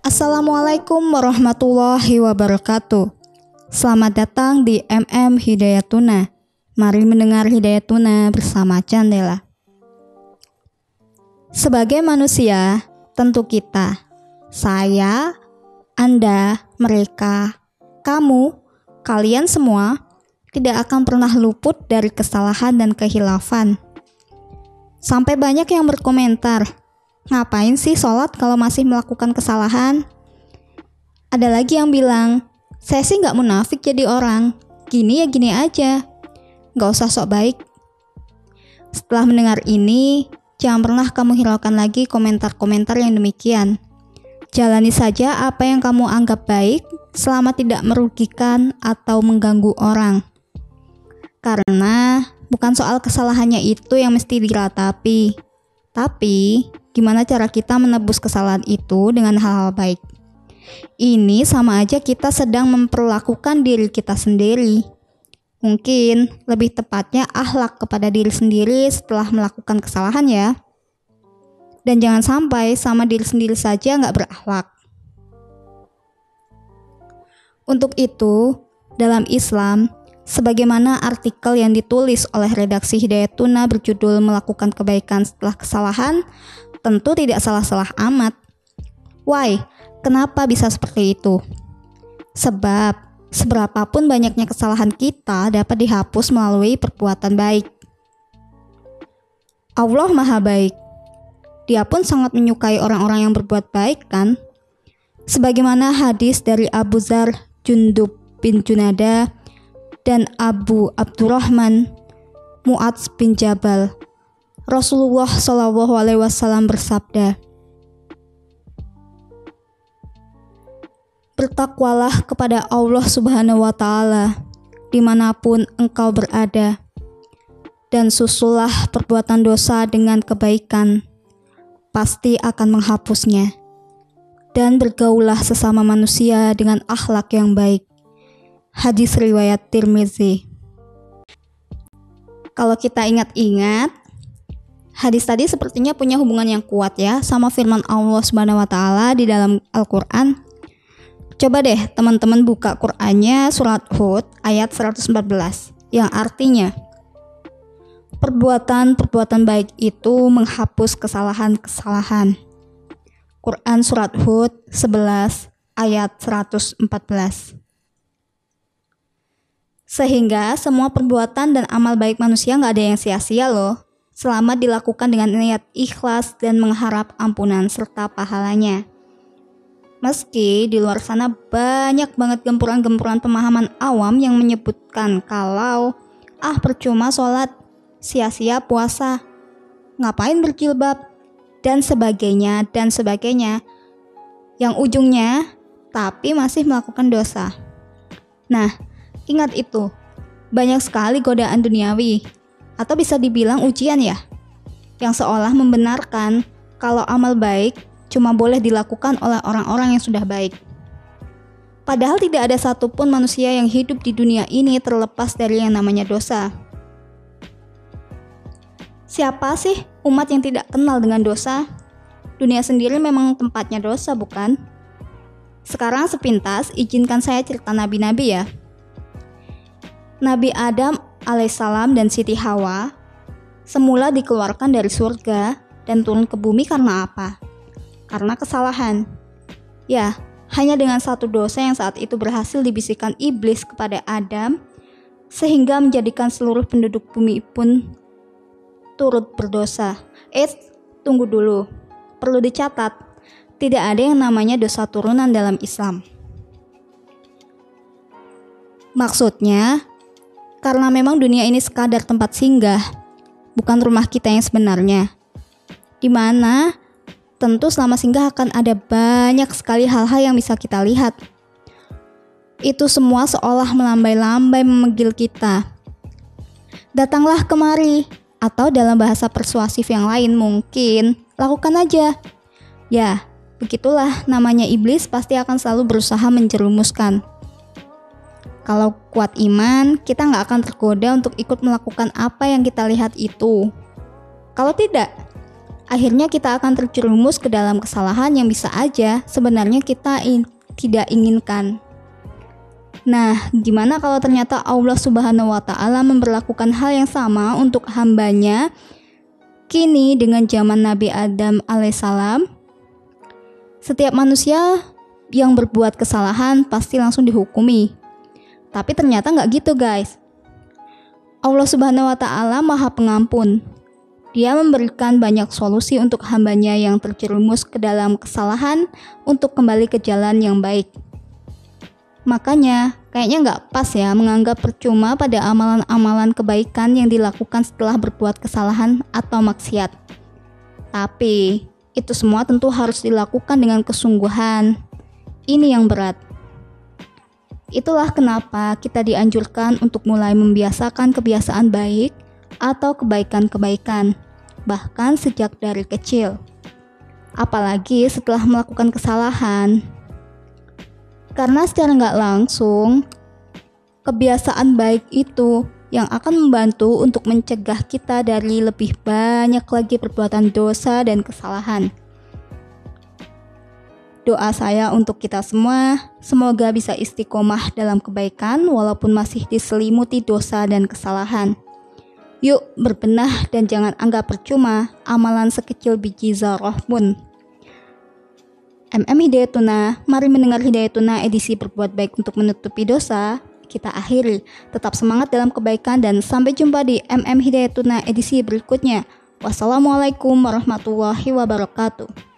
Assalamualaikum warahmatullahi wabarakatuh. Selamat datang di MM Hidayatuna. Mari mendengar Hidayatuna bersama Candela. Sebagai manusia, tentu kita, saya, Anda, mereka, kamu, kalian semua tidak akan pernah luput dari kesalahan dan kehilafan. Sampai banyak yang berkomentar, ngapain sih sholat kalau masih melakukan kesalahan? Ada lagi yang bilang, saya sih nggak munafik jadi orang, gini ya gini aja, nggak usah sok baik. Setelah mendengar ini, jangan pernah kamu hiraukan lagi komentar-komentar yang demikian. Jalani saja apa yang kamu anggap baik selama tidak merugikan atau mengganggu orang. Karena bukan soal kesalahannya itu yang mesti diratapi, tapi gimana cara kita menebus kesalahan itu dengan hal-hal baik. Ini sama aja kita sedang memperlakukan diri kita sendiri. Mungkin lebih tepatnya akhlak kepada diri sendiri setelah melakukan kesalahan ya. Dan jangan sampai sama diri sendiri saja nggak berakhlak. Untuk itu, dalam Islam, Sebagaimana artikel yang ditulis oleh redaksi Hidayatuna berjudul Melakukan Kebaikan Setelah Kesalahan, tentu tidak salah-salah amat. Why? Kenapa bisa seperti itu? Sebab, seberapapun banyaknya kesalahan kita dapat dihapus melalui perbuatan baik. Allah Maha Baik. Dia pun sangat menyukai orang-orang yang berbuat baik, kan? Sebagaimana hadis dari Abu Zar Jundub bin Junada dan Abu Abdurrahman Mu'adz bin Jabal. Rasulullah Shallallahu Alaihi Wasallam bersabda, Bertakwalah kepada Allah Subhanahu Wa Taala di mana pun engkau berada, dan susulah perbuatan dosa dengan kebaikan, pasti akan menghapusnya. Dan bergaulah sesama manusia dengan akhlak yang baik hadis riwayat Tirmizi. Kalau kita ingat-ingat, hadis tadi sepertinya punya hubungan yang kuat ya sama firman Allah Subhanahu wa taala di dalam Al-Qur'an. Coba deh teman-teman buka Qur'annya surat Hud ayat 114 yang artinya perbuatan-perbuatan baik itu menghapus kesalahan-kesalahan. Quran surat Hud 11 ayat 114. Sehingga semua perbuatan dan amal baik manusia nggak ada yang sia-sia loh, selama dilakukan dengan niat ikhlas dan mengharap ampunan serta pahalanya. Meski di luar sana banyak banget gempuran-gempuran pemahaman awam yang menyebutkan kalau ah percuma sholat, sia-sia puasa, ngapain berjilbab, dan sebagainya, dan sebagainya. Yang ujungnya, tapi masih melakukan dosa. Nah, Ingat itu, banyak sekali godaan duniawi, atau bisa dibilang ujian ya, yang seolah membenarkan kalau amal baik cuma boleh dilakukan oleh orang-orang yang sudah baik. Padahal tidak ada satupun manusia yang hidup di dunia ini terlepas dari yang namanya dosa. Siapa sih umat yang tidak kenal dengan dosa? Dunia sendiri memang tempatnya dosa, bukan? Sekarang sepintas, izinkan saya cerita nabi-nabi ya. Nabi Adam alaihissalam dan Siti Hawa semula dikeluarkan dari surga dan turun ke bumi karena apa? Karena kesalahan. Ya, hanya dengan satu dosa yang saat itu berhasil dibisikkan iblis kepada Adam sehingga menjadikan seluruh penduduk bumi pun turut berdosa. Eh, tunggu dulu. Perlu dicatat, tidak ada yang namanya dosa turunan dalam Islam. Maksudnya, karena memang dunia ini sekadar tempat singgah, bukan rumah kita yang sebenarnya. Di mana tentu selama singgah akan ada banyak sekali hal-hal yang bisa kita lihat. Itu semua seolah melambai-lambai memanggil kita. Datanglah kemari, atau dalam bahasa persuasif yang lain mungkin, lakukan aja. Ya, begitulah namanya iblis pasti akan selalu berusaha menjerumuskan. Kalau kuat iman, kita nggak akan tergoda untuk ikut melakukan apa yang kita lihat itu. Kalau tidak, akhirnya kita akan terjerumus ke dalam kesalahan yang bisa aja sebenarnya kita in tidak inginkan. Nah, gimana kalau ternyata Allah Subhanahu wa Ta'ala memperlakukan hal yang sama untuk hambanya? Kini, dengan zaman Nabi Adam alaihissalam, setiap manusia yang berbuat kesalahan pasti langsung dihukumi. Tapi ternyata nggak gitu, guys. Allah Subhanahu wa Ta'ala Maha Pengampun. Dia memberikan banyak solusi untuk hambanya yang terjerumus ke dalam kesalahan untuk kembali ke jalan yang baik. Makanya, kayaknya nggak pas ya menganggap percuma pada amalan-amalan kebaikan yang dilakukan setelah berbuat kesalahan atau maksiat. Tapi, itu semua tentu harus dilakukan dengan kesungguhan. Ini yang berat. Itulah kenapa kita dianjurkan untuk mulai membiasakan kebiasaan baik atau kebaikan-kebaikan, bahkan sejak dari kecil. Apalagi setelah melakukan kesalahan, karena secara nggak langsung, kebiasaan baik itu yang akan membantu untuk mencegah kita dari lebih banyak lagi perbuatan dosa dan kesalahan. Doa saya untuk kita semua, semoga bisa istiqomah dalam kebaikan walaupun masih diselimuti dosa dan kesalahan. Yuk berbenah dan jangan anggap percuma amalan sekecil biji zarah pun. MM Hidayatuna, mari mendengar Hidayatuna edisi berbuat baik untuk menutupi dosa. Kita akhiri, tetap semangat dalam kebaikan dan sampai jumpa di MM Hidayatuna edisi berikutnya. Wassalamualaikum warahmatullahi wabarakatuh.